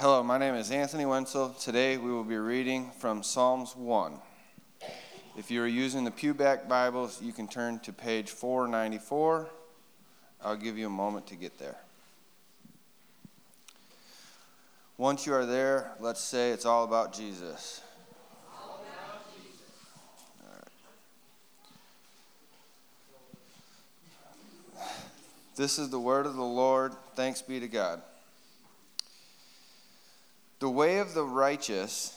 Hello, my name is Anthony Wenzel. Today we will be reading from Psalms 1. If you are using the Pewback Bibles, you can turn to page 494. I'll give you a moment to get there. Once you are there, let's say it's all about Jesus. All about Jesus. This is the word of the Lord. Thanks be to God. The way of the righteous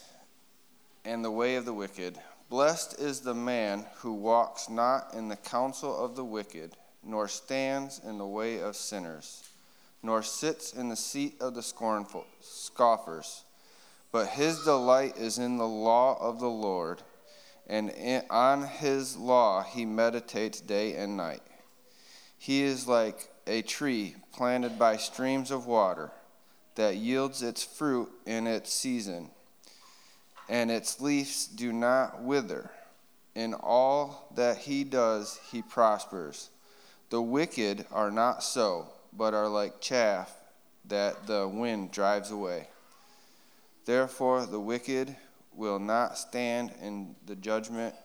and the way of the wicked. Blessed is the man who walks not in the counsel of the wicked, nor stands in the way of sinners, nor sits in the seat of the scornful scoffers. But his delight is in the law of the Lord, and in, on his law he meditates day and night. He is like a tree planted by streams of water that yields its fruit in its season, and its leaves do not wither. In all that he does, he prospers. The wicked are not so, but are like chaff that the wind drives away. Therefore, the wicked will not stand in the judgment,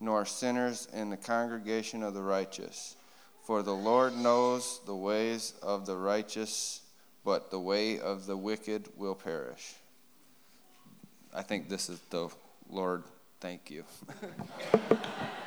nor sinners in the congregation of the righteous. For the Lord knows the ways of the righteous but the way of the wicked will perish. I think this is the Lord, thank you.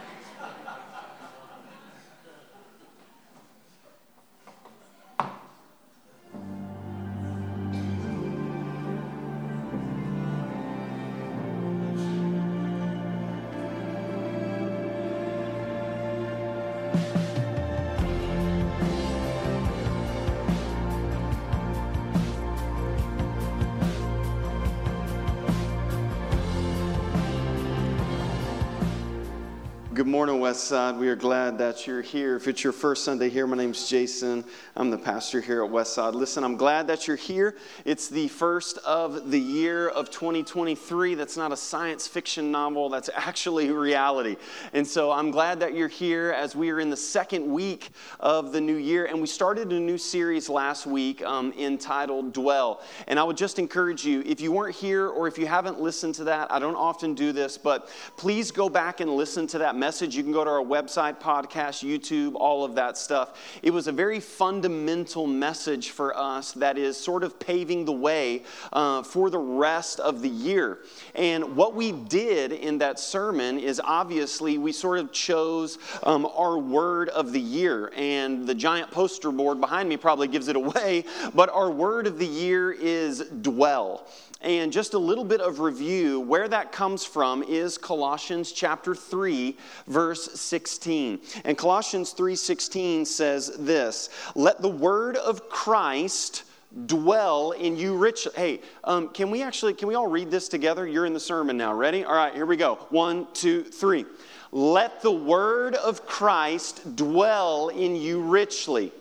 Morning, Westside. We are glad that you're here. If it's your first Sunday here, my name's Jason. I'm the pastor here at Westside. Listen, I'm glad that you're here. It's the first of the year of 2023. That's not a science fiction novel, that's actually reality. And so I'm glad that you're here as we are in the second week of the new year. And we started a new series last week um, entitled Dwell. And I would just encourage you, if you weren't here or if you haven't listened to that, I don't often do this, but please go back and listen to that message. You can go to our website, podcast, YouTube, all of that stuff. It was a very fundamental message for us that is sort of paving the way uh, for the rest of the year. And what we did in that sermon is obviously we sort of chose um, our word of the year. And the giant poster board behind me probably gives it away, but our word of the year is dwell. And just a little bit of review where that comes from is Colossians chapter 3 verse 16. And Colossians 3:16 says this, "Let the word of Christ dwell in you richly. Hey, um, can we actually, can we all read this together? You're in the sermon now. Ready? All right, here we go. One, two, three. Let the word of Christ dwell in you richly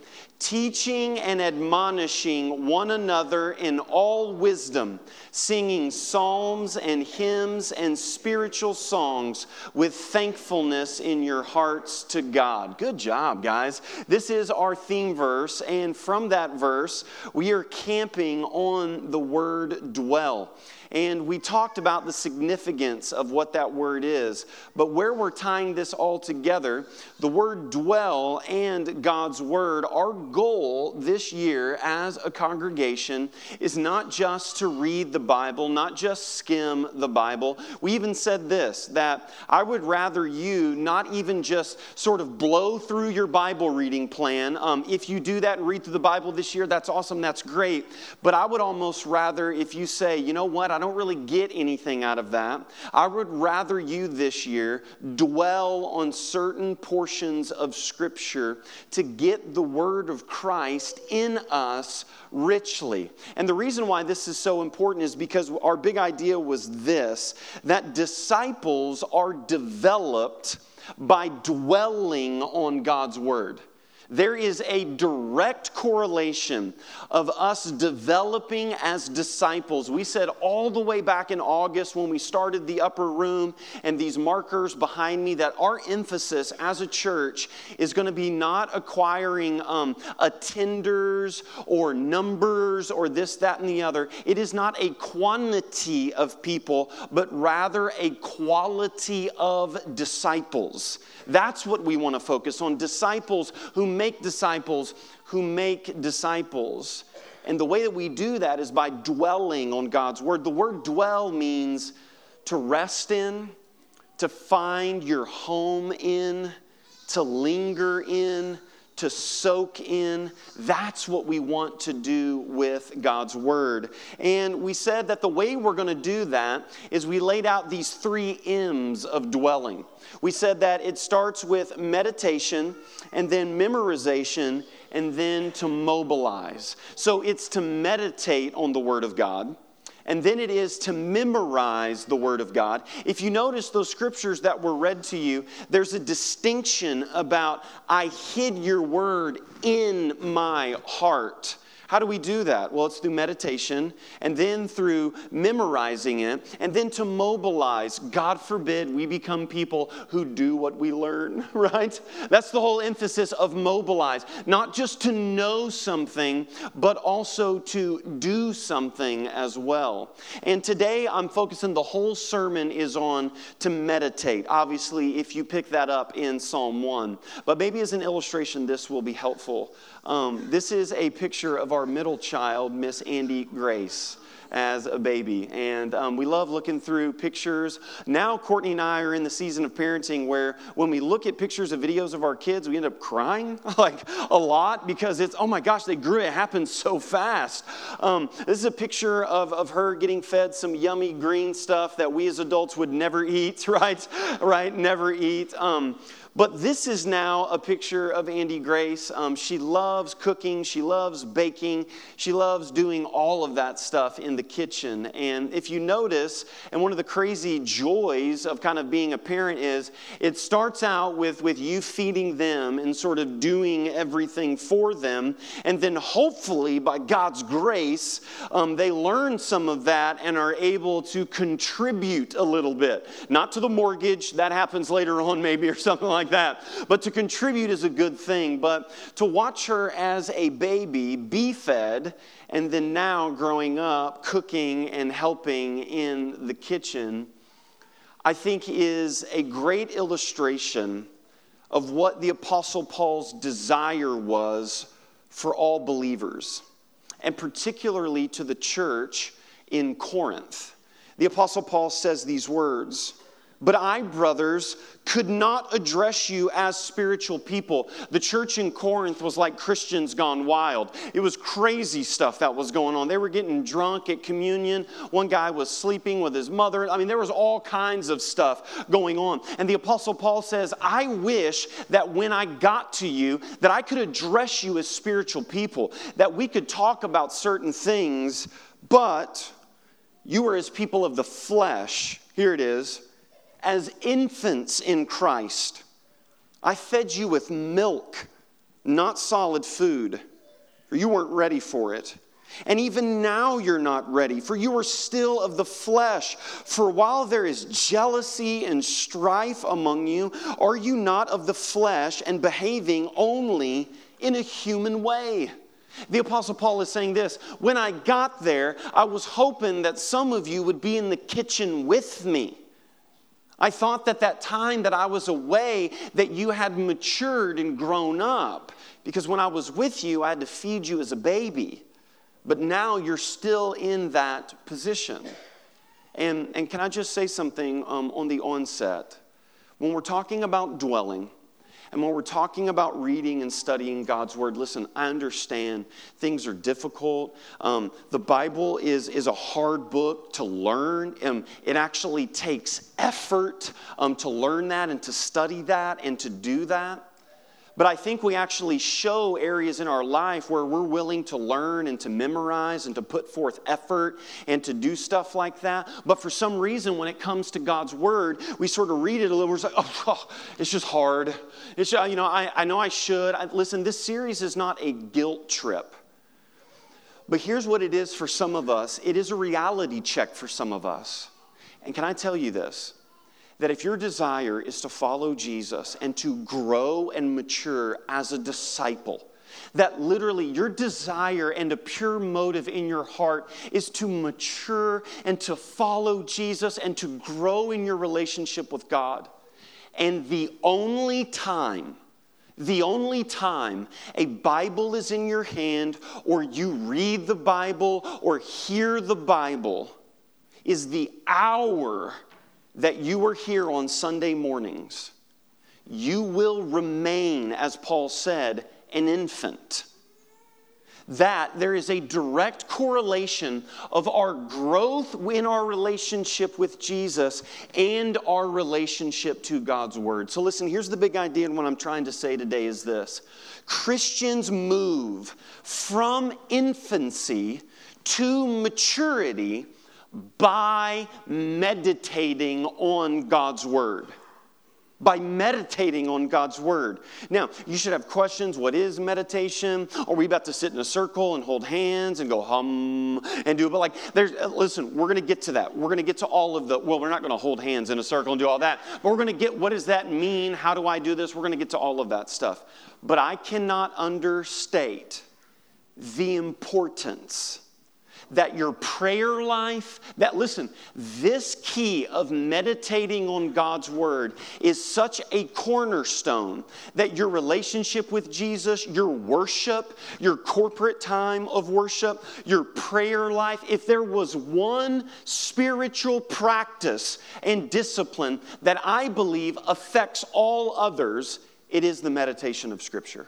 teaching and admonishing one another in all wisdom, singing psalms and hymns and spiritual songs with thankfulness in your hearts to God. Good job, guys. This is our theme verse, and from that verse, we are camping on the word dwell. And we talked about the significance of what that word is. But where we're tying this all together, the word dwell and God's word, our goal this year as a congregation is not just to read the Bible, not just skim the Bible. We even said this that I would rather you not even just sort of blow through your Bible reading plan. Um, if you do that and read through the Bible this year, that's awesome, that's great. But I would almost rather if you say, you know what, I don't really get anything out of that. I would rather you this year dwell on certain portions of Scripture to get the Word of Christ in us richly. And the reason why this is so important is because our big idea was this that disciples are developed by dwelling on God's Word. There is a direct correlation of us developing as disciples. We said all the way back in August when we started the upper room and these markers behind me that our emphasis as a church is going to be not acquiring um, attenders or numbers or this, that, and the other. It is not a quantity of people, but rather a quality of disciples. That's what we want to focus on disciples who make disciples who make disciples. And the way that we do that is by dwelling on God's word. The word dwell means to rest in, to find your home in, to linger in, to soak in. That's what we want to do with God's Word. And we said that the way we're going to do that is we laid out these three M's of dwelling. We said that it starts with meditation and then memorization and then to mobilize. So it's to meditate on the Word of God and then it is to memorize the Word of God. If you notice those scriptures that were read to you, there's a distinction about I hid your Word in my heart. How do we do that? Well, it's through meditation and then through memorizing it and then to mobilize. God forbid we become people who do what we learn, right? That's the whole emphasis of mobilize. Not just to know something, but also to do something as well. And today I'm focusing, the whole sermon is on to meditate. Obviously, if you pick that up in Psalm 1. But maybe as an illustration, this will be helpful. Um, this is a picture of our middle child, Miss Andy Grace as a baby. And um, we love looking through pictures. Now, Courtney and I are in the season of parenting where when we look at pictures and videos of our kids, we end up crying like a lot because it's, oh my gosh, they grew. It happened so fast. Um, this is a picture of, of her getting fed some yummy green stuff that we as adults would never eat, right? right? Never eat. Um, but this is now a picture of Andy Grace. Um, she loves cooking, she loves baking, she loves doing all of that stuff in the kitchen. And if you notice, and one of the crazy joys of kind of being a parent is it starts out with, with you feeding them and sort of doing everything for them. And then hopefully, by God's grace, um, they learn some of that and are able to contribute a little bit. Not to the mortgage, that happens later on, maybe, or something like like that. But to contribute is a good thing. But to watch her as a baby be fed and then now growing up cooking and helping in the kitchen, I think is a great illustration of what the Apostle Paul's desire was for all believers, and particularly to the church in Corinth. The Apostle Paul says these words but I, brothers, could not address you as spiritual people. The church in Corinth was like Christians gone wild. It was crazy stuff that was going on. They were getting drunk at communion. One guy was sleeping with his mother. I mean, there was all kinds of stuff going on. And the apostle Paul says, "I wish that when I got to you that I could address you as spiritual people, that we could talk about certain things, but you were as people of the flesh. Here it is as infants in Christ. I fed you with milk, not solid food, for you weren't ready for it. And even now you're not ready, for you are still of the flesh. For while there is jealousy and strife among you, are you not of the flesh and behaving only in a human way? The Apostle Paul is saying this When I got there, I was hoping that some of you would be in the kitchen with me. I thought that that time that I was away that you had matured and grown up because when I was with you I had to feed you as a baby. But now you're still in that position. And, and can I just say something um, on the onset? When we're talking about dwelling, and when we're talking about reading and studying God's word, listen, I understand things are difficult. Um, the Bible is, is a hard book to learn. Um, it actually takes effort um, to learn that and to study that and to do that. But I think we actually show areas in our life where we're willing to learn and to memorize and to put forth effort and to do stuff like that. But for some reason, when it comes to God's word, we sort of read it a little. We're like, oh, oh it's just hard. It's you know, I, I know I should. I, listen, this series is not a guilt trip. But here's what it is for some of us it is a reality check for some of us. And can I tell you this? That if your desire is to follow Jesus and to grow and mature as a disciple, that literally your desire and a pure motive in your heart is to mature and to follow Jesus and to grow in your relationship with God. And the only time, the only time a Bible is in your hand or you read the Bible or hear the Bible is the hour that you are here on Sunday mornings, you will remain, as Paul said, an infant. That there is a direct correlation of our growth in our relationship with Jesus and our relationship to God's Word. So, listen, here's the big idea, and what I'm trying to say today is this Christians move from infancy to maturity by meditating on God's Word. By meditating on God's Word. Now, you should have questions. What is meditation? Are we about to sit in a circle and hold hands and go hum and do it? But like, there's, uh, listen, we're going to get to that. We're going to get to all of the, well, we're not going to hold hands in a circle and do all that. But we're going to get, what does that mean? How do I do this? We're going to get to all of that stuff. But I cannot understate the importance that your prayer life, that listen, this key of meditating on God's word is such a cornerstone that your relationship with Jesus, your worship, your corporate time of worship, your prayer life, if there was one spiritual practice and discipline that I believe affects all others, it is the meditation of Scripture.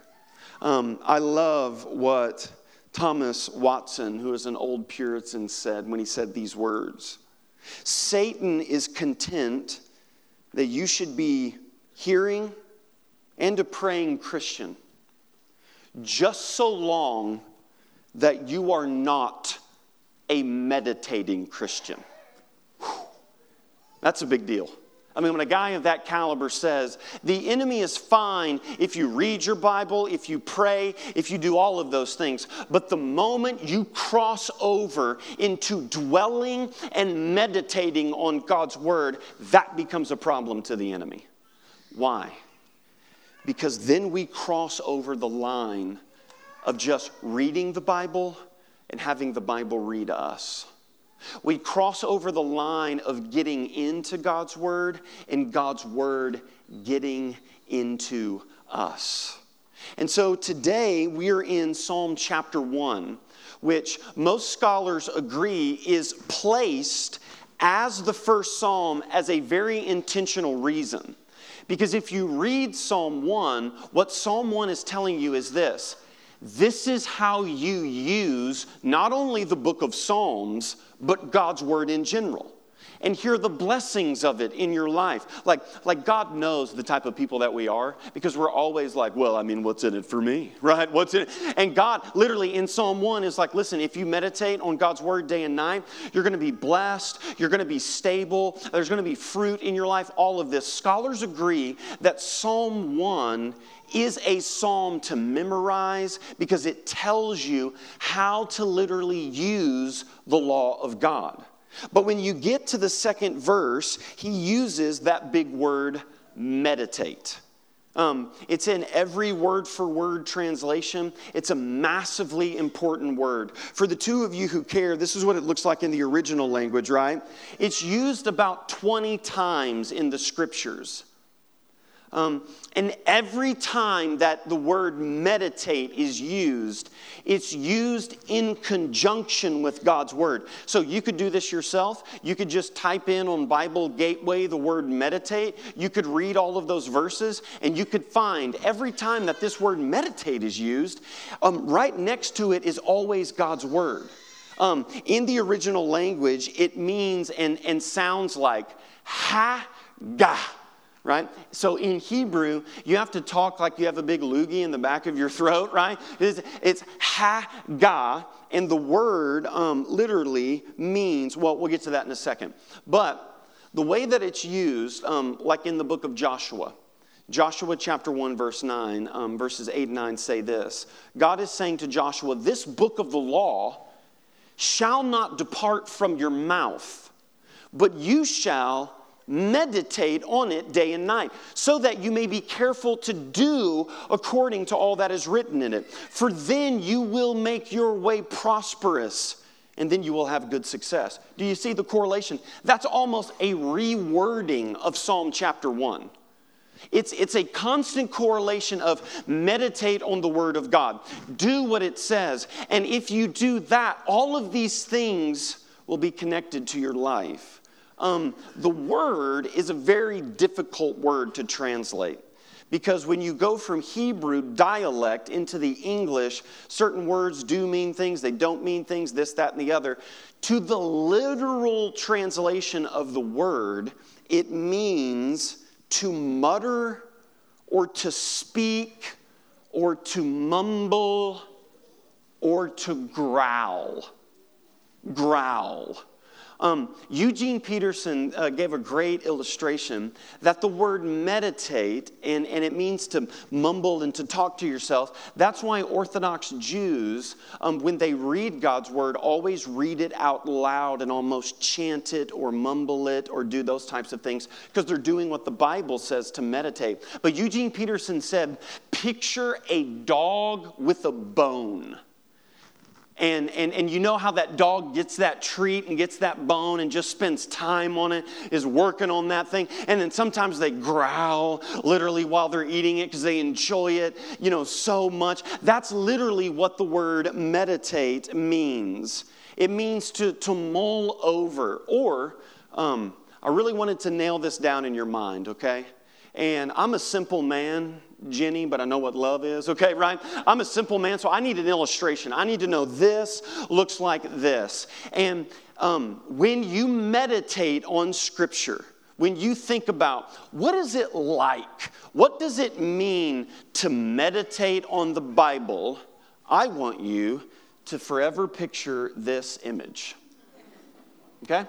Um, I love what Thomas Watson, who is an old Puritan, said when he said these words Satan is content that you should be hearing and a praying Christian just so long that you are not a meditating Christian. Whew. That's a big deal. I mean, when a guy of that caliber says, the enemy is fine if you read your Bible, if you pray, if you do all of those things. But the moment you cross over into dwelling and meditating on God's word, that becomes a problem to the enemy. Why? Because then we cross over the line of just reading the Bible and having the Bible read us. We cross over the line of getting into God's Word and God's Word getting into us. And so today we are in Psalm chapter 1, which most scholars agree is placed as the first psalm as a very intentional reason. Because if you read Psalm 1, what Psalm 1 is telling you is this this is how you use not only the book of Psalms, but God's word in general. And hear the blessings of it in your life. Like, like God knows the type of people that we are because we're always like, well, I mean, what's in it for me, right? What's in it? And God, literally in Psalm 1, is like, listen, if you meditate on God's word day and night, you're going to be blessed, you're going to be stable, there's going to be fruit in your life, all of this. Scholars agree that Psalm 1 is a psalm to memorize because it tells you how to literally use the law of God. But when you get to the second verse, he uses that big word meditate. Um, it's in every word for word translation. It's a massively important word. For the two of you who care, this is what it looks like in the original language, right? It's used about 20 times in the scriptures. Um, and every time that the word meditate is used, it's used in conjunction with God's word. So you could do this yourself. You could just type in on Bible Gateway the word meditate. You could read all of those verses, and you could find every time that this word meditate is used, um, right next to it is always God's word. Um, in the original language, it means and, and sounds like ha ga right? So in Hebrew, you have to talk like you have a big loogie in the back of your throat, right? It's, it's ha-ga, and the word um, literally means, well, we'll get to that in a second. But the way that it's used, um, like in the book of Joshua, Joshua chapter 1, verse 9, um, verses 8 and 9 say this God is saying to Joshua, This book of the law shall not depart from your mouth, but you shall meditate on it day and night, so that you may be careful to do according to all that is written in it. For then you will make your way prosperous, and then you will have good success. Do you see the correlation? That's almost a rewording of Psalm chapter 1. It's, it's a constant correlation of meditate on the Word of God, do what it says. And if you do that, all of these things will be connected to your life. Um, the word is a very difficult word to translate because when you go from Hebrew dialect into the English, certain words do mean things, they don't mean things, this, that, and the other. To the literal translation of the word, it means to mutter or to speak or to mumble or to growl. Growl. Um, Eugene Peterson uh, gave a great illustration that the word meditate, and, and it means to mumble and to talk to yourself. That's why Orthodox Jews, um, when they read God's word, always read it out loud and almost chant it or mumble it or do those types of things because they're doing what the Bible says to meditate. But Eugene Peterson said, picture a dog with a bone. And, and, and you know how that dog gets that treat and gets that bone and just spends time on it, is working on that thing. And then sometimes they growl literally while they're eating it because they enjoy it, you know, so much. That's literally what the word meditate means. It means to, to mull over. Or, um, I really wanted to nail this down in your mind, okay? And I'm a simple man. Jenny, but I know what love is, okay, right? I'm a simple man, so I need an illustration. I need to know this looks like this. And um, when you meditate on Scripture, when you think about what is it like, what does it mean to meditate on the Bible, I want you to forever picture this image. Okay?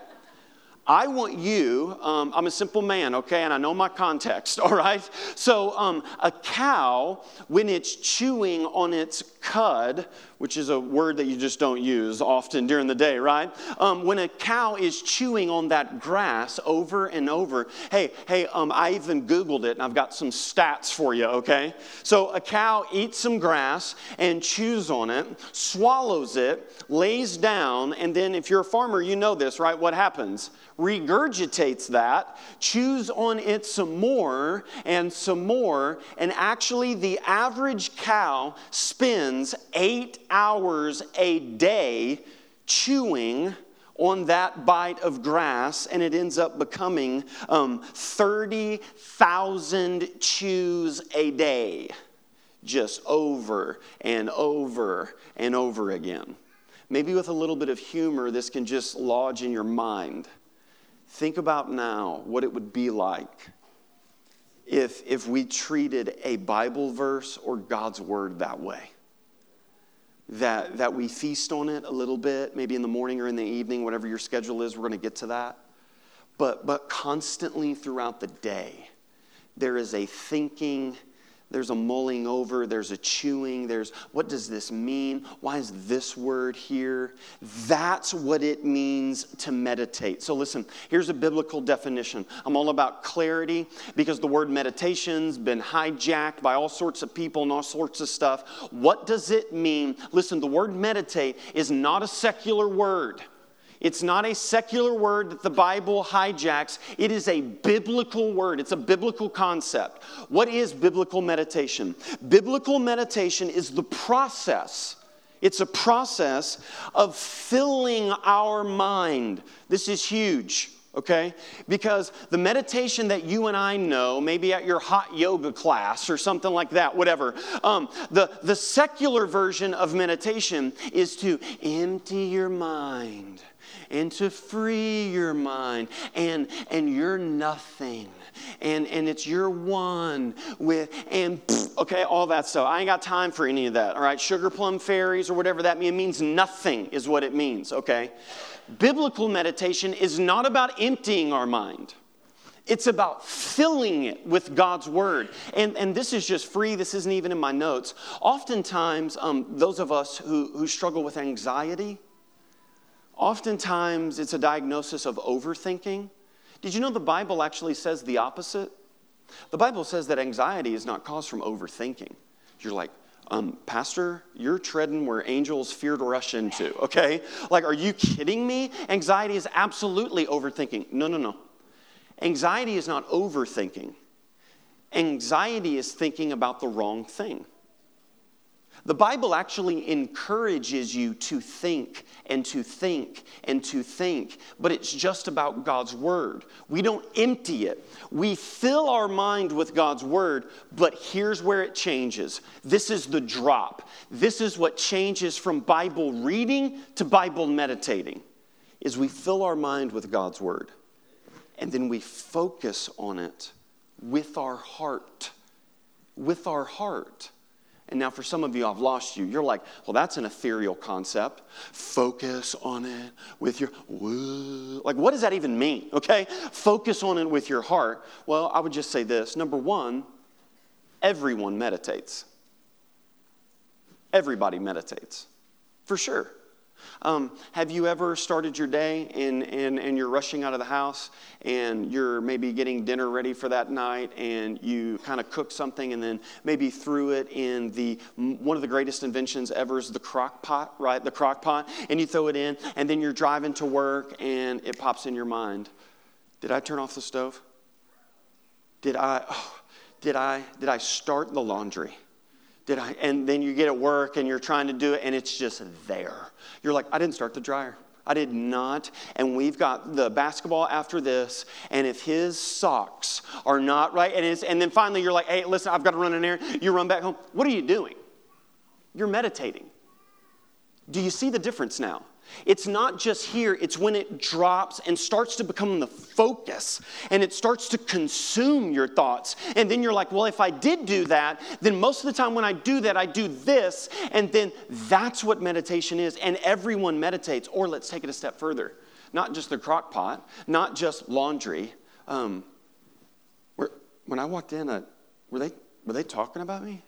I want you, um, I'm a simple man, okay, and I know my context, all right? So, um, a cow, when it's chewing on its cud, which is a word that you just don't use often during the day, right? Um, when a cow is chewing on that grass over and over, hey, hey, um, I even Googled it and I've got some stats for you, okay? So, a cow eats some grass and chews on it, swallows it, lays down, and then if you're a farmer, you know this, right? What happens? regurgitates that, chews on it some more and some more, and actually the average cow spends eight hours a day chewing on that bite of grass, and it ends up becoming um, 30,000 chews a day, just over and over and over again. Maybe with a little bit of humor, this can just lodge in your mind. Think about now what it would be like if, if we treated a Bible verse or God's word that way. That, that we feast on it a little bit, maybe in the morning or in the evening, whatever your schedule is, we're going to get to that. But, but constantly throughout the day, there is a thinking there's a mulling over, there's a chewing, there's what does this mean? Why is this word here? That's what it means to meditate. So, listen, here's a biblical definition. I'm all about clarity because the word meditation's been hijacked by all sorts of people and all sorts of stuff. What does it mean? Listen, the word meditate is not a secular word. It's not a secular word that the Bible hijacks. It is a biblical word. It's a biblical concept. What is biblical meditation? Biblical meditation is the process. It's a process of filling our mind. This is huge okay? Because the meditation that you and I know, maybe at your hot yoga class or something like that, whatever, um, the, the secular version of meditation is to empty your mind and to free your mind and and you're nothing. And and it's your one with and okay all that stuff. I ain't got time for any of that all right? Sugar plum fairies or whatever that means means nothing is what it means okay? Biblical meditation is not about emptying our mind. It's about filling it with God's word. And, and this is just free, this isn't even in my notes. Oftentimes, um, those of us who, who struggle with anxiety, Oftentimes, it's a diagnosis of overthinking. Did you know the Bible actually says the opposite? The Bible says that anxiety is not caused from overthinking. You're like, um, Pastor, you're treading where angels fear to rush into, okay? Like, are you kidding me? Anxiety is absolutely overthinking. No, no, no. Anxiety is not overthinking, anxiety is thinking about the wrong thing. The Bible actually encourages you to think and to think and to think, but it's just about God's Word. We don't empty it. We fill our mind with God's Word, but here's where it changes. This is the drop. This is what changes from Bible reading to Bible meditating. Is we fill our mind with God's Word, and then we focus on it with our heart. With our heart. And now, for some of you, I've lost you. You're like, well, that's an ethereal concept. Focus on it with your, woo. like, what does that even mean? Okay? Focus on it with your heart. Well, I would just say this number one, everyone meditates. Everybody meditates, for sure. Um, have you ever started your day and, and, and you're rushing out of the house and you're maybe getting dinner ready for that night and you kind of cook something and then maybe threw it in the one of the greatest inventions ever is the crock pot, right? The crock pot, and you throw it in and then you're driving to work and it pops in your mind. Did I turn off the stove? Did I, oh, did I, did I start the laundry? Did I? And then you get at work and you're trying to do it and it's just there. You're like, I didn't start the dryer. I did not. And we've got the basketball after this. And if his socks are not right, and, and then finally you're like, hey, listen, I've got to run in there. You run back home. What are you doing? You're meditating. Do you see the difference now? It's not just here, it's when it drops and starts to become the focus and it starts to consume your thoughts. And then you're like, well, if I did do that, then most of the time when I do that, I do this. And then that's what meditation is. And everyone meditates. Or let's take it a step further not just the crock pot, not just laundry. Um, when I walked in, uh, were, they, were they talking about me?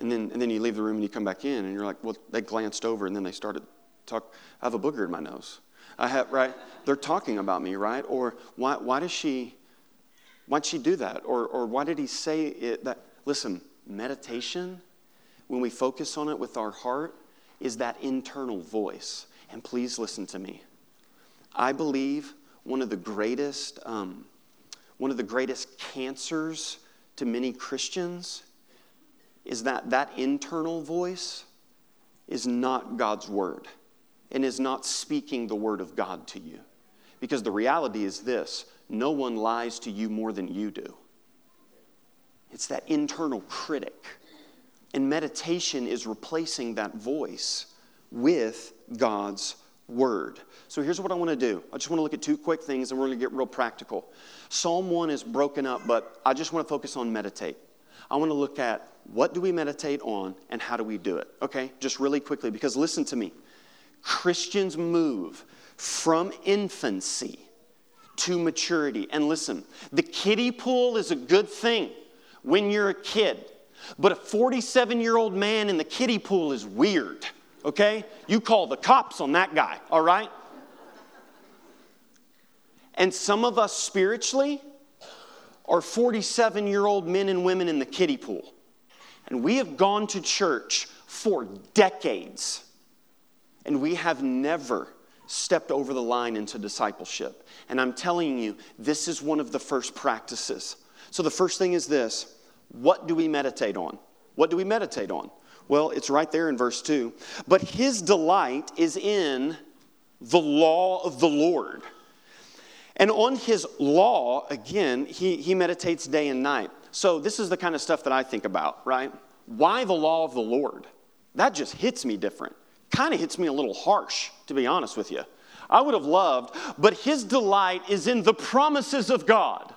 And then, and then you leave the room and you come back in and you're like, well, they glanced over and then they started talk. I have a booger in my nose. I have, right? They're talking about me, right? Or why, why does she, why'd she do that? Or, or why did he say it that? Listen, meditation, when we focus on it with our heart, is that internal voice. And please listen to me. I believe one of the greatest, um, one of the greatest cancers to many Christians is that that internal voice is not God's word and is not speaking the word of God to you. Because the reality is this no one lies to you more than you do. It's that internal critic. And meditation is replacing that voice with God's word. So here's what I want to do. I just want to look at two quick things and we're going to get real practical. Psalm 1 is broken up, but I just want to focus on meditate. I want to look at what do we meditate on and how do we do it? Okay, just really quickly, because listen to me. Christians move from infancy to maturity. And listen, the kiddie pool is a good thing when you're a kid, but a 47 year old man in the kiddie pool is weird, okay? You call the cops on that guy, all right? And some of us spiritually are 47 year old men and women in the kiddie pool. And we have gone to church for decades, and we have never stepped over the line into discipleship. And I'm telling you, this is one of the first practices. So the first thing is this what do we meditate on? What do we meditate on? Well, it's right there in verse 2. But his delight is in the law of the Lord. And on his law, again, he, he meditates day and night. So, this is the kind of stuff that I think about, right? Why the law of the Lord? That just hits me different. kind of hits me a little harsh, to be honest with you. I would have loved, but his delight is in the promises of God.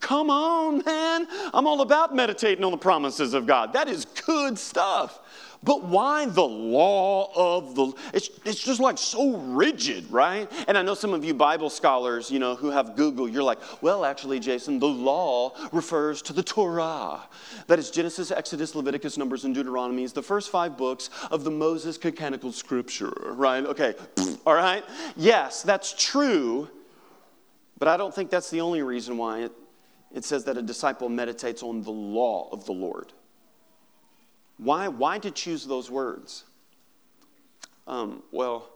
Come on, man. I'm all about meditating on the promises of God. That is good stuff. But why the law of the it's, it's just like so rigid, right? And I know some of you Bible scholars, you know, who have Google, you're like, well, actually, Jason, the law refers to the Torah. That is Genesis, Exodus, Leviticus, Numbers, and Deuteronomy is the first five books of the Moses canonical scripture, right? Okay, all right? Yes, that's true, but I don't think that's the only reason why it, it says that a disciple meditates on the law of the Lord. Why, why to choose those words? Um, well,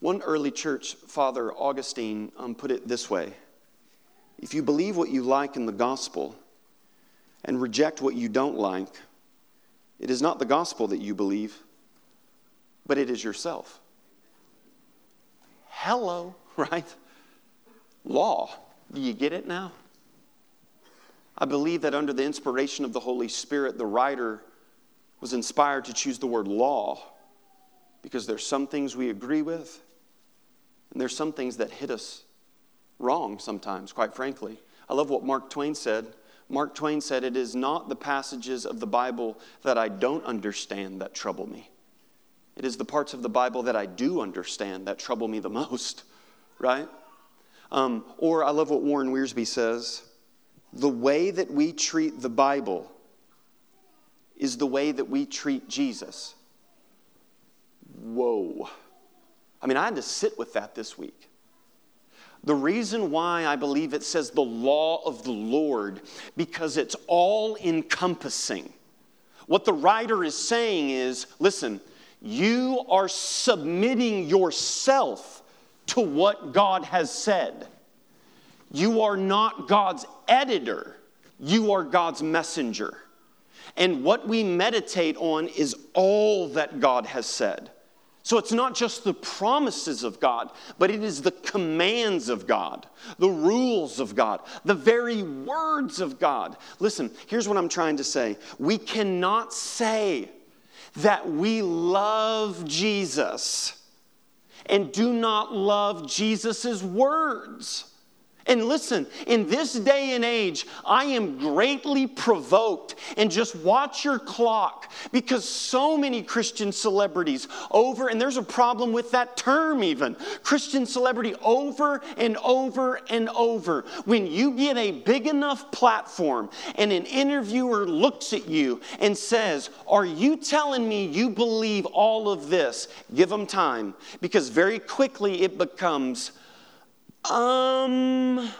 one early church father, Augustine, um, put it this way If you believe what you like in the gospel and reject what you don't like, it is not the gospel that you believe, but it is yourself. Hello, right? Law. Do you get it now? I believe that under the inspiration of the Holy Spirit, the writer was inspired to choose the word law because there's some things we agree with, and there's some things that hit us wrong sometimes, quite frankly. I love what Mark Twain said. Mark Twain said, It is not the passages of the Bible that I don't understand that trouble me. It is the parts of the Bible that I do understand that trouble me the most, right? Um, or I love what Warren Wiersbe says the way that we treat the Bible is the way that we treat Jesus. Whoa. I mean, I had to sit with that this week. The reason why I believe it says the law of the Lord, because it's all encompassing. What the writer is saying is listen, you are submitting yourself to what God has said. You are not God's editor, you are God's messenger. And what we meditate on is all that God has said. So it's not just the promises of God, but it is the commands of God, the rules of God, the very words of God. Listen, here's what I'm trying to say. We cannot say that we love Jesus and do not love Jesus' words. And listen, in this day and age, I am greatly provoked. And just watch your clock because so many Christian celebrities over, and there's a problem with that term even Christian celebrity over and over and over. When you get a big enough platform and an interviewer looks at you and says, Are you telling me you believe all of this? Give them time because very quickly it becomes um,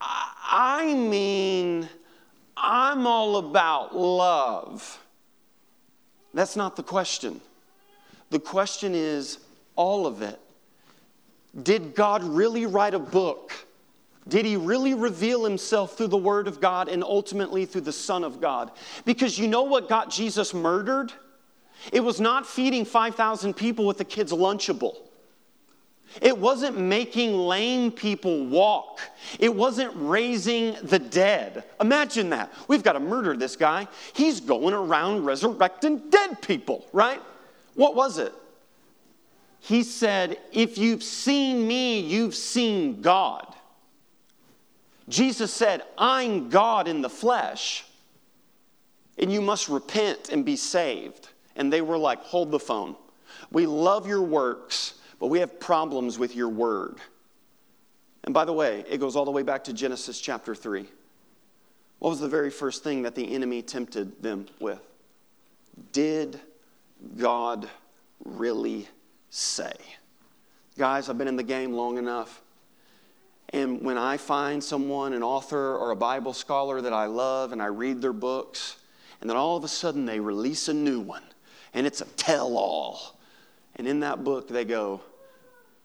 I mean, I'm all about love. That's not the question. The question is all of it. Did God really write a book? Did he really reveal himself through the Word of God and ultimately through the Son of God? Because you know what got Jesus murdered? It was not feeding 5,000 people with a kid's Lunchable. It wasn't making lame people walk. It wasn't raising the dead. Imagine that. We've got to murder this guy. He's going around resurrecting dead people, right? What was it? He said, If you've seen me, you've seen God. Jesus said, I'm God in the flesh, and you must repent and be saved. And they were like, Hold the phone. We love your works but we have problems with your word. And by the way, it goes all the way back to Genesis chapter 3. What was the very first thing that the enemy tempted them with? Did God really say? Guys, I've been in the game long enough. And when I find someone, an author or a Bible scholar that I love, and I read their books, and then all of a sudden they release a new one, and it's a tell all. And in that book, they go,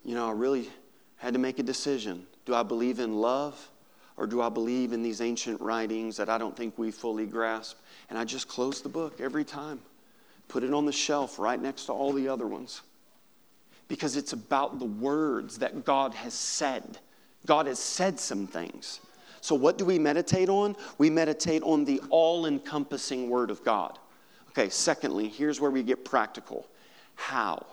you know, I really had to make a decision. Do I believe in love or do I believe in these ancient writings that I don't think we fully grasp? And I just close the book every time, put it on the shelf right next to all the other ones. Because it's about the words that God has said. God has said some things. So, what do we meditate on? We meditate on the all encompassing Word of God. Okay, secondly, here's where we get practical how?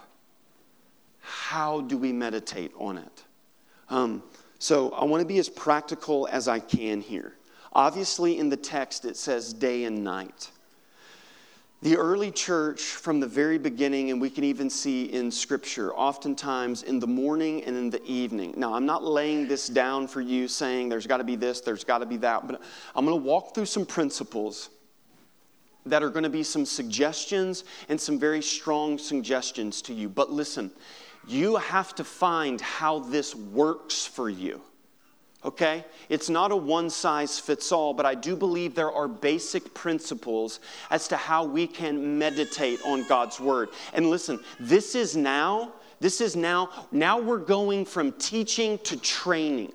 How do we meditate on it? Um, so I want to be as practical as I can here. Obviously, in the text, it says day and night. The early church, from the very beginning, and we can even see in Scripture, oftentimes in the morning and in the evening. Now, I'm not laying this down for you saying there's got to be this, there's got to be that, but I'm going to walk through some principles that are going to be some suggestions and some very strong suggestions to you. But listen, you have to find how this works for you okay? It's not a one size fits all, but I do believe there are basic principles as to how we can meditate on God's word. And listen, this is now, this is now, now we're going from teaching to training,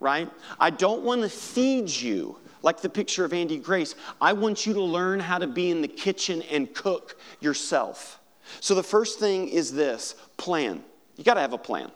right? I don't want to feed you. Like the picture of Andy Grace, I want you to learn how to be in the kitchen and cook yourself. So the first thing is this plan. You got to have a plan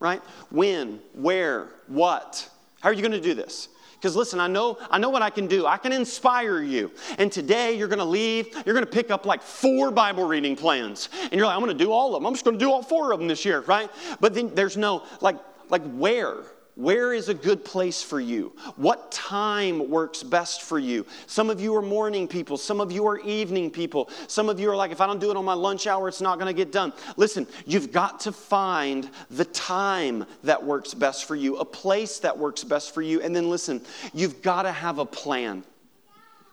right? When, where, what? How are you going to do this? Because listen, I know, I know what I can do. I can inspire you. And today you're going to leave, you're going to pick up like four Bible reading plans. And you're like, I'm going to do all of them. I'm just going to do all four of them this year, right? But then there's no, like, like where? Where is a good place for you? What time works best for you? Some of you are morning people, some of you are evening people. Some of you are like, if I don't do it on my lunch hour, it's not going to get done. Listen, you've got to find the time that works best for you, a place that works best for you. And then listen, you've got to have a plan.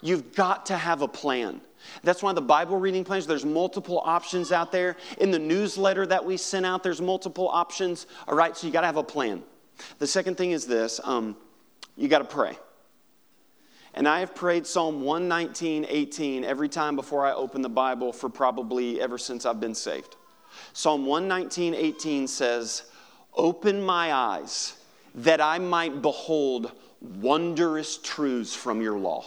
You've got to have a plan. That's why the Bible reading plans, there's multiple options out there. In the newsletter that we sent out, there's multiple options. All right, so you got to have a plan. The second thing is this um, you got to pray. And I have prayed Psalm 119, 18 every time before I open the Bible for probably ever since I've been saved. Psalm 119, 18 says, Open my eyes that I might behold wondrous truths from your law.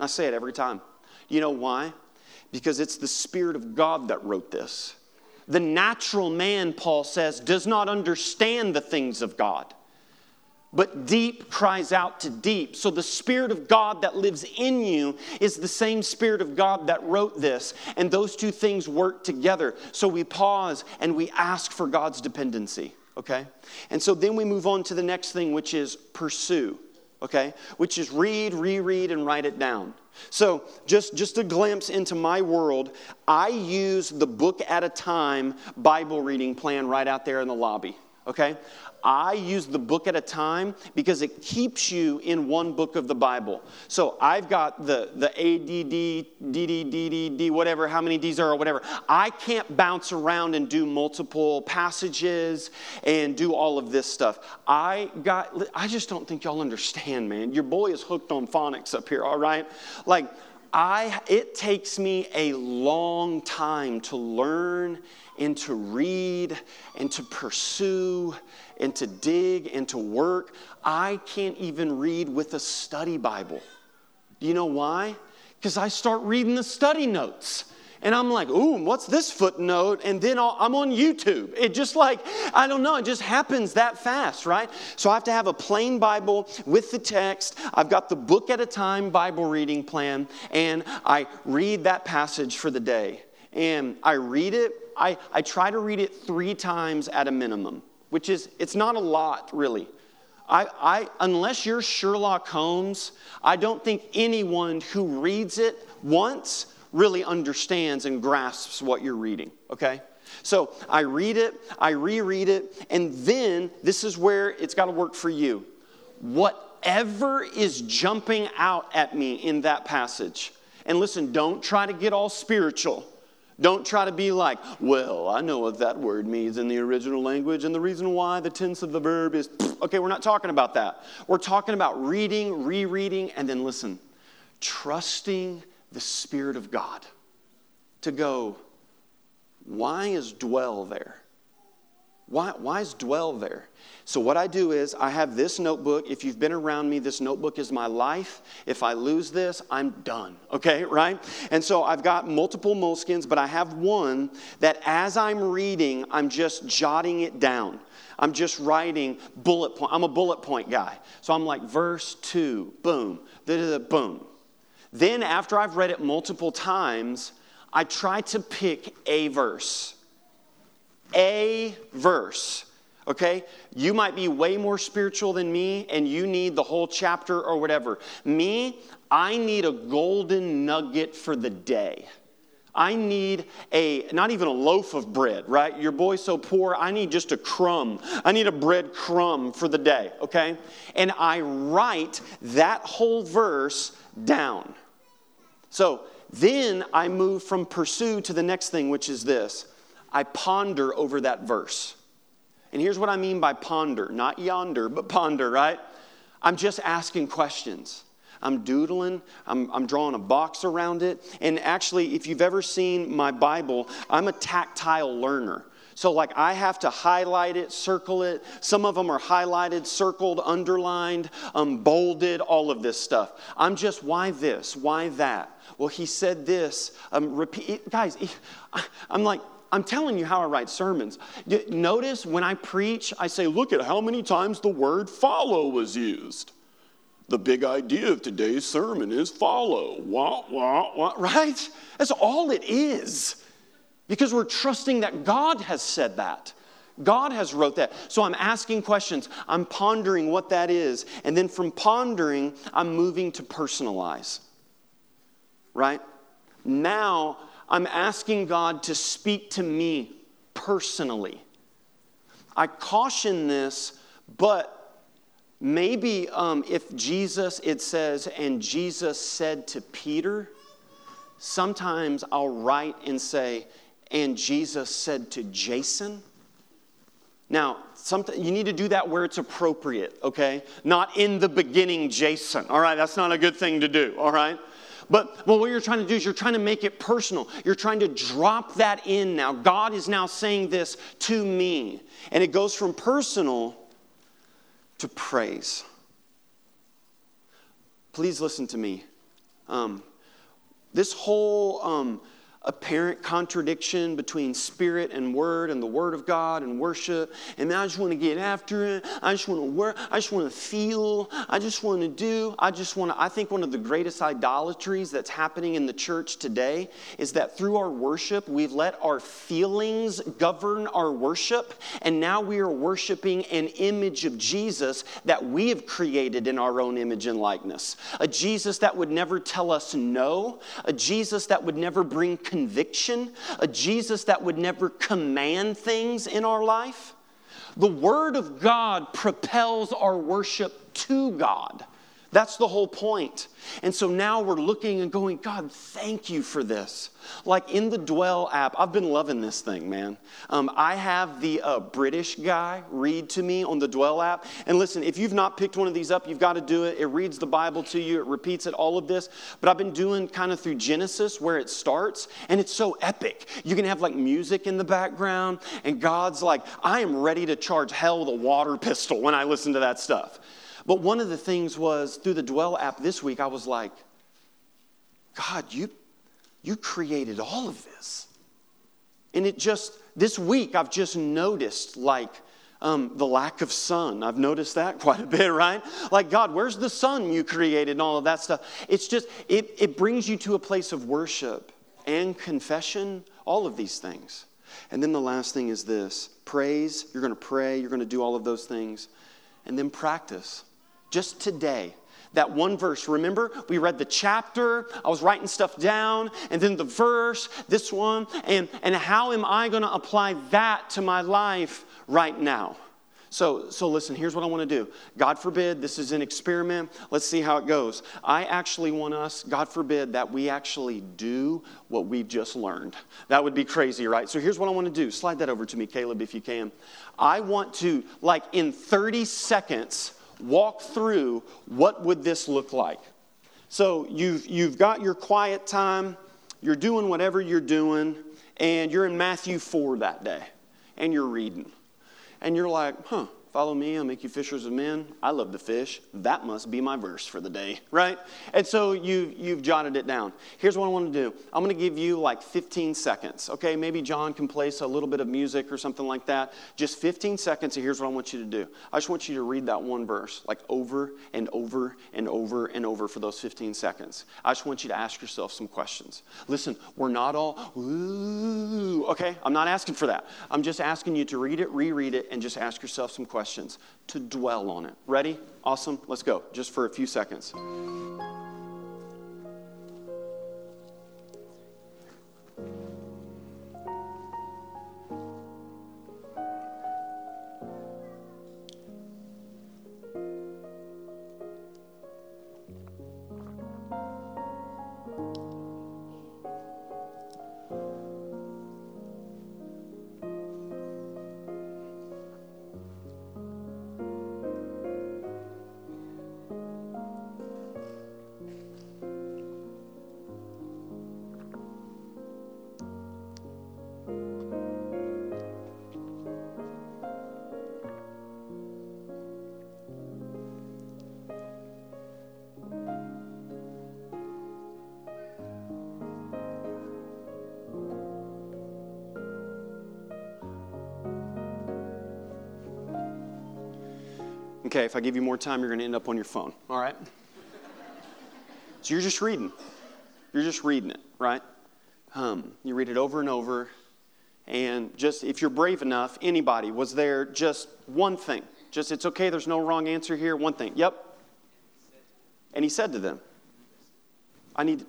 I say it every time. You know why? Because it's the Spirit of God that wrote this. The natural man, Paul says, does not understand the things of God but deep cries out to deep. So the Spirit of God that lives in you is the same Spirit of God that wrote this. And those two things work together. So we pause and we ask for God's dependency, okay? And so then we move on to the next thing, which is pursue, okay? Which is read, reread, and write it down. So, just, just a glimpse into my world, I use the book at a time Bible reading plan right out there in the lobby okay? I use the book at a time because it keeps you in one book of the Bible. So I've got the, the A, D, D, D, D, D, D, D, whatever, how many D's are or whatever. I can't bounce around and do multiple passages and do all of this stuff. I got, I just don't think y'all understand, man. Your boy is hooked on phonics up here, all right? Like, I, it takes me a long time to learn and to read and to pursue and to dig and to work. I can't even read with a study Bible. Do you know why? Because I start reading the study notes. And I'm like, ooh, what's this footnote? And then i am on YouTube. It just like, I don't know, it just happens that fast, right? So I have to have a plain Bible with the text. I've got the book at a time Bible reading plan, and I read that passage for the day. And I read it, I, I try to read it three times at a minimum, which is, it's not a lot really. I, I, unless you're Sherlock Holmes, I don't think anyone who reads it once really understands and grasps what you're reading, okay? So I read it, I reread it, and then this is where it's got to work for you. Whatever is jumping out at me in that passage, and listen, don't try to get all spiritual. Don't try to be like, well, I know what that word means in the original language, and the reason why the tense of the verb is, okay, we're not talking about that. We're talking about reading, rereading, and then listen, trusting the Spirit of God to go, why is dwell there? Why, why is dwell there? So, what I do is I have this notebook. If you've been around me, this notebook is my life. If I lose this, I'm done, okay, right? And so I've got multiple moleskins, but I have one that as I'm reading, I'm just jotting it down. I'm just writing bullet point. I'm a bullet point guy. So I'm like, verse two, boom, boom. Then, after I've read it multiple times, I try to pick a verse. A verse. Okay? You might be way more spiritual than me and you need the whole chapter or whatever. Me, I need a golden nugget for the day. I need a, not even a loaf of bread, right? Your boy's so poor, I need just a crumb. I need a bread crumb for the day, okay? And I write that whole verse down. So then I move from pursue to the next thing, which is this I ponder over that verse. And here's what I mean by ponder not yonder, but ponder, right? I'm just asking questions. I'm doodling, I'm, I'm drawing a box around it. And actually, if you've ever seen my Bible, I'm a tactile learner. So, like, I have to highlight it, circle it. Some of them are highlighted, circled, underlined, um, bolded, all of this stuff. I'm just, why this? Why that? Well, he said this. Um, repeat, guys, I'm like, I'm telling you how I write sermons. Notice when I preach, I say, look at how many times the word follow was used. The big idea of today's sermon is follow. Wah, wah, wah, right? That's all it is. Because we're trusting that God has said that. God has wrote that. So I'm asking questions. I'm pondering what that is. And then from pondering, I'm moving to personalize. Right? Now I'm asking God to speak to me personally. I caution this, but Maybe um, if Jesus, it says, and Jesus said to Peter, sometimes I'll write and say, and Jesus said to Jason. Now, something you need to do that where it's appropriate, okay? Not in the beginning, Jason, all right? That's not a good thing to do, all right? But well, what you're trying to do is you're trying to make it personal. You're trying to drop that in now. God is now saying this to me. And it goes from personal to praise. Please listen to me. Um, this whole um, apparent contradiction between spirit and word and the word of God and worship. And I just want to get after it. I just want to work. I just want to feel. I just want to do. I just want to. I think one of the greatest idolatries that's happening in the church today is that through our worship, we've let our feelings govern our worship. And now we are worshiping an image of Jesus that we have created in our own image and likeness. A Jesus that would never tell us no. A Jesus that would never bring conviction, a Jesus that would never command things in our life. The Word of God propels our worship to God. That's the whole point. And so now we're looking and going, God, thank you for this. Like in the Dwell app, I've been loving this thing, man. Um, I have the uh, British guy read to me on the Dwell app. And listen, if you've not picked one of these up, you've got to do it. It reads the Bible to you, it repeats it, all of this. But I've been doing kind of through Genesis where it starts, and it's so epic. You can have like music in the background, and God's like, I am ready to charge hell with a water pistol when I listen to that stuff. But one of the things was through the Dwell app this week, I was like, God, you, you created all of this. And it just, this week, I've just noticed like um, the lack of sun. I've noticed that quite a bit, right? Like, God, where's the sun you created and all of that stuff? It's just, it, it brings you to a place of worship and confession, all of these things. And then the last thing is this praise. You're going to pray, you're going to do all of those things. And then practice just today. That one verse, remember? We read the chapter, I was writing stuff down, and then the verse, this one, and, and how am I going to apply that to my life right now? So, so listen, here's what I want to do. God forbid, this is an experiment. Let's see how it goes. I actually want us, God forbid, that we actually do what we've just learned. That would be crazy, right? So here's what I want to do. Slide that over to me, Caleb, if you can. I want to, like in 30 seconds, walk through what would this look like. So you've, you've got your quiet time, you're doing whatever you're doing, and you're in Matthew 4 that day, and you're reading. And you're like, huh, Follow me, I'll make you fishers of men. I love to fish. That must be my verse for the day, right? And so you, you've jotted it down. Here's what I want to do I'm going to give you like 15 seconds, okay? Maybe John can play a little bit of music or something like that. Just 15 seconds, and here's what I want you to do. I just want you to read that one verse, like over and over and over and over for those 15 seconds. I just want you to ask yourself some questions. Listen, we're not all, ooh, okay? I'm not asking for that. I'm just asking you to read it, reread it, and just ask yourself some questions questions, to dwell on it. Ready? Awesome. Let's go, just for a few seconds. Okay, if I give you more time, you're going to end up on your phone, all right? So you're just reading. You're just reading it, right? Um, you read it over and over. And just if you're brave enough, anybody, was there just one thing? Just, it's okay, there's no wrong answer here. One thing. Yep. And he said to them, I need,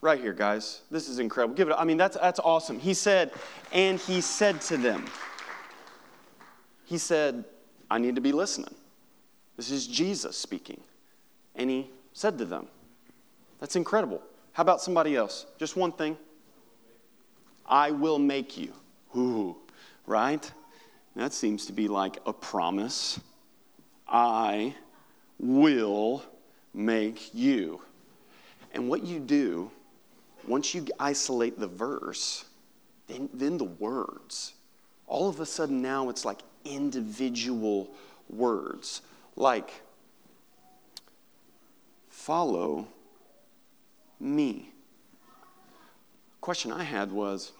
right here, guys. This is incredible. Give it, I mean, that's, that's awesome. He said, and he said to them, he said, I need to be listening. This is Jesus speaking. And he said to them, That's incredible. How about somebody else? Just one thing. I will make you. Ooh, right? That seems to be like a promise. I will make you. And what you do, once you isolate the verse, then, then the words, all of a sudden now it's like individual words like, follow me. Question I had was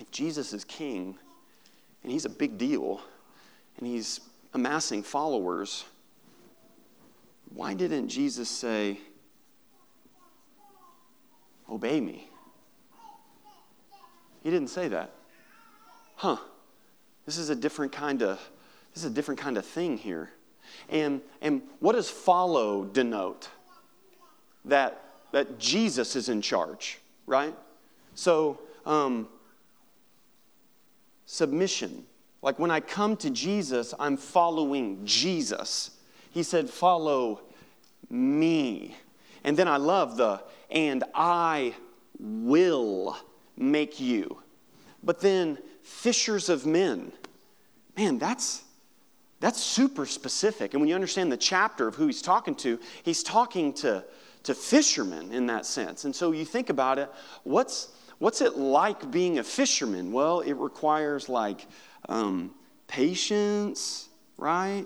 if Jesus is king and he's a big deal and he's amassing followers, why didn't Jesus say, Obey me? He didn't say that. Huh. This is a different kind of this is a different kind of thing here. And, and what does follow denote? That, that Jesus is in charge, right? So, um, submission. Like when I come to Jesus, I'm following Jesus. He said, Follow me. And then I love the, and I will make you. But then, fishers of men man, that's, that's super specific. And when you understand the chapter of who he's talking to, he's talking to, to fishermen in that sense. And so you think about it, what's, what's it like being a fisherman? Well, it requires like um, patience, right?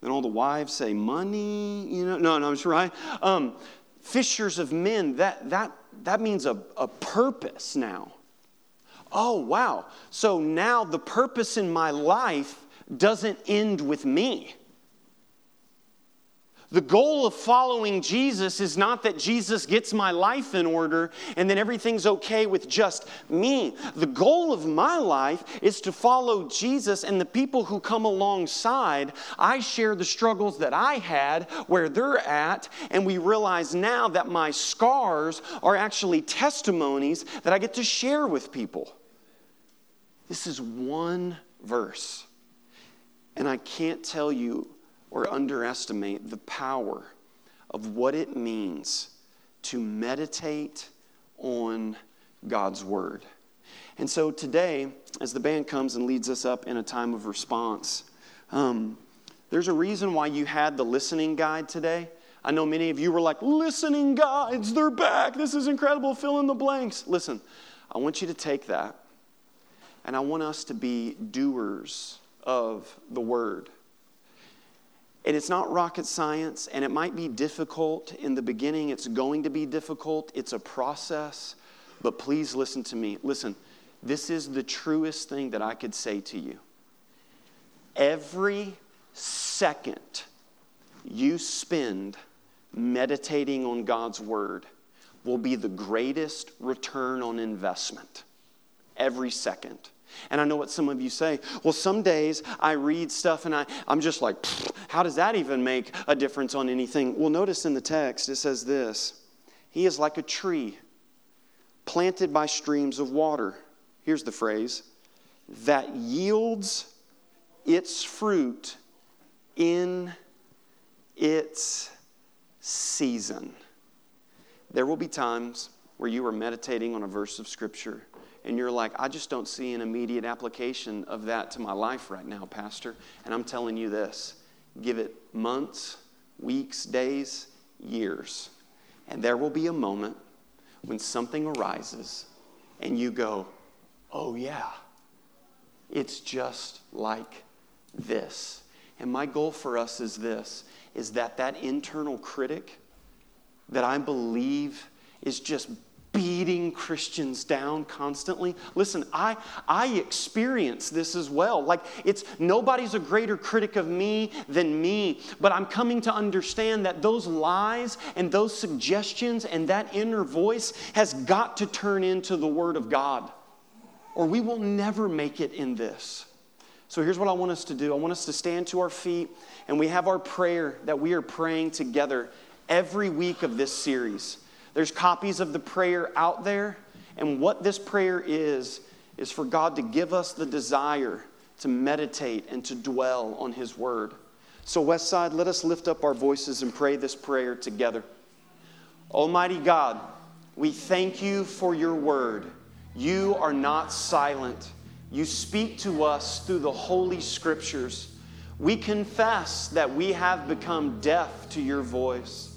Then all the wives say money, you know. No, no, I'm just right. Um, fishers of men, that, that, that means a, a purpose now oh, wow. So now the purpose in my life doesn't end with me. The goal of following Jesus is not that Jesus gets my life in order and then everything's okay with just me. The goal of my life is to follow Jesus and the people who come alongside. I share the struggles that I had where they're at, and we realize now that my scars are actually testimonies that I get to share with people. This is one verse. And I can't tell you or underestimate the power of what it means to meditate on God's Word. And so today, as the band comes and leads us up in a time of response, um, there's a reason why you had the listening guide today. I know many of you were like, listening guides, they're back. This is incredible. Fill in the blanks. Listen, I want you to take that and I want us to be doers of the Word. And it's not rocket science, and it might be difficult in the beginning. It's going to be difficult. It's a process. But please listen to me. Listen, this is the truest thing that I could say to you. Every second you spend meditating on God's Word will be the greatest return on investment. Every second. And I know what some of you say. Well, some days I read stuff and I, I'm just like, how does that even make a difference on anything? Well, notice in the text it says this He is like a tree planted by streams of water. Here's the phrase that yields its fruit in its season. There will be times where you are meditating on a verse of Scripture and you're like, I just don't see an immediate application of that to my life right now, Pastor. And I'm telling you this give it months, weeks, days, years. And there will be a moment when something arises and you go, oh, yeah, it's just like this. And my goal for us is this is that that internal critic that I believe is just beating Christians down constantly. Listen, I, I experience this as well. Like, it's nobody's a greater critic of me than me, but I'm coming to understand that those lies and those suggestions and that inner voice has got to turn into the Word of God, or we will never make it in this. So here's what I want us to do I want us to stand to our feet, and we have our prayer that we are praying together every week of this series. There's copies of the prayer out there, and what this prayer is, is for God to give us the desire to meditate and to dwell on His Word. So, Westside, let us lift up our voices and pray this prayer together. Almighty God, we thank you for your Word. You are not silent. You speak to us through the Holy Scriptures. We confess that we have become deaf to your voice.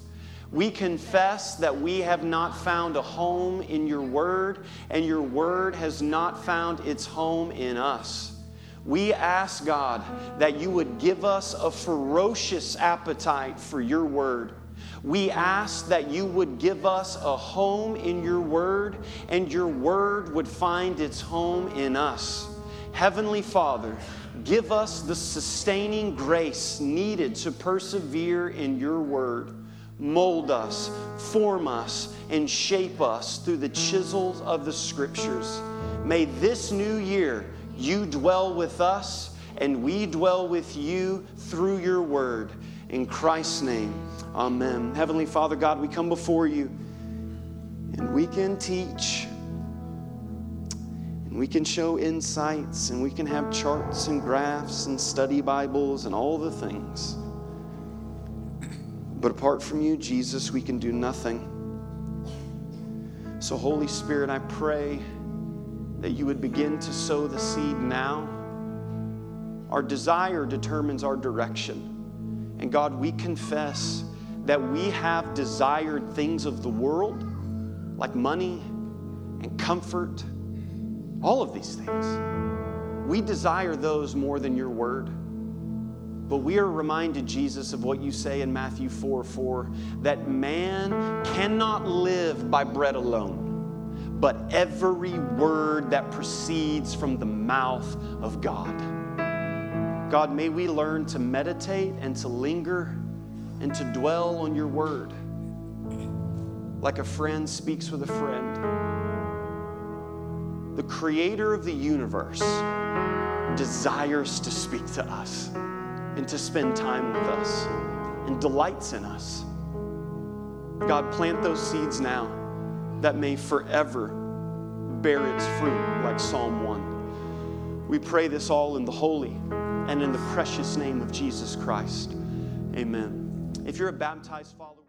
We confess that we have not found a home in your word, and your word has not found its home in us. We ask, God, that you would give us a ferocious appetite for your word. We ask that you would give us a home in your word, and your word would find its home in us. Heavenly Father, give us the sustaining grace needed to persevere in your word mold us, form us, and shape us through the chisels of the scriptures. May this new year you dwell with us and we dwell with you through your word. In Christ's name, amen. Heavenly Father, God, we come before you and we can teach and we can show insights and we can have charts and graphs and study Bibles and all the things. But apart from you, Jesus, we can do nothing. So, Holy Spirit, I pray that you would begin to sow the seed now. Our desire determines our direction. And God, we confess that we have desired things of the world, like money and comfort, all of these things. We desire those more than your word. But we are reminded, Jesus, of what you say in Matthew 4 4 that man cannot live by bread alone, but every word that proceeds from the mouth of God. God, may we learn to meditate and to linger and to dwell on your word like a friend speaks with a friend. The creator of the universe desires to speak to us and to spend time with us and delights in us. God, plant those seeds now that may forever bear its fruit, like Psalm 1. We pray this all in the holy and in the precious name of Jesus Christ. Amen. If you're a baptized follower,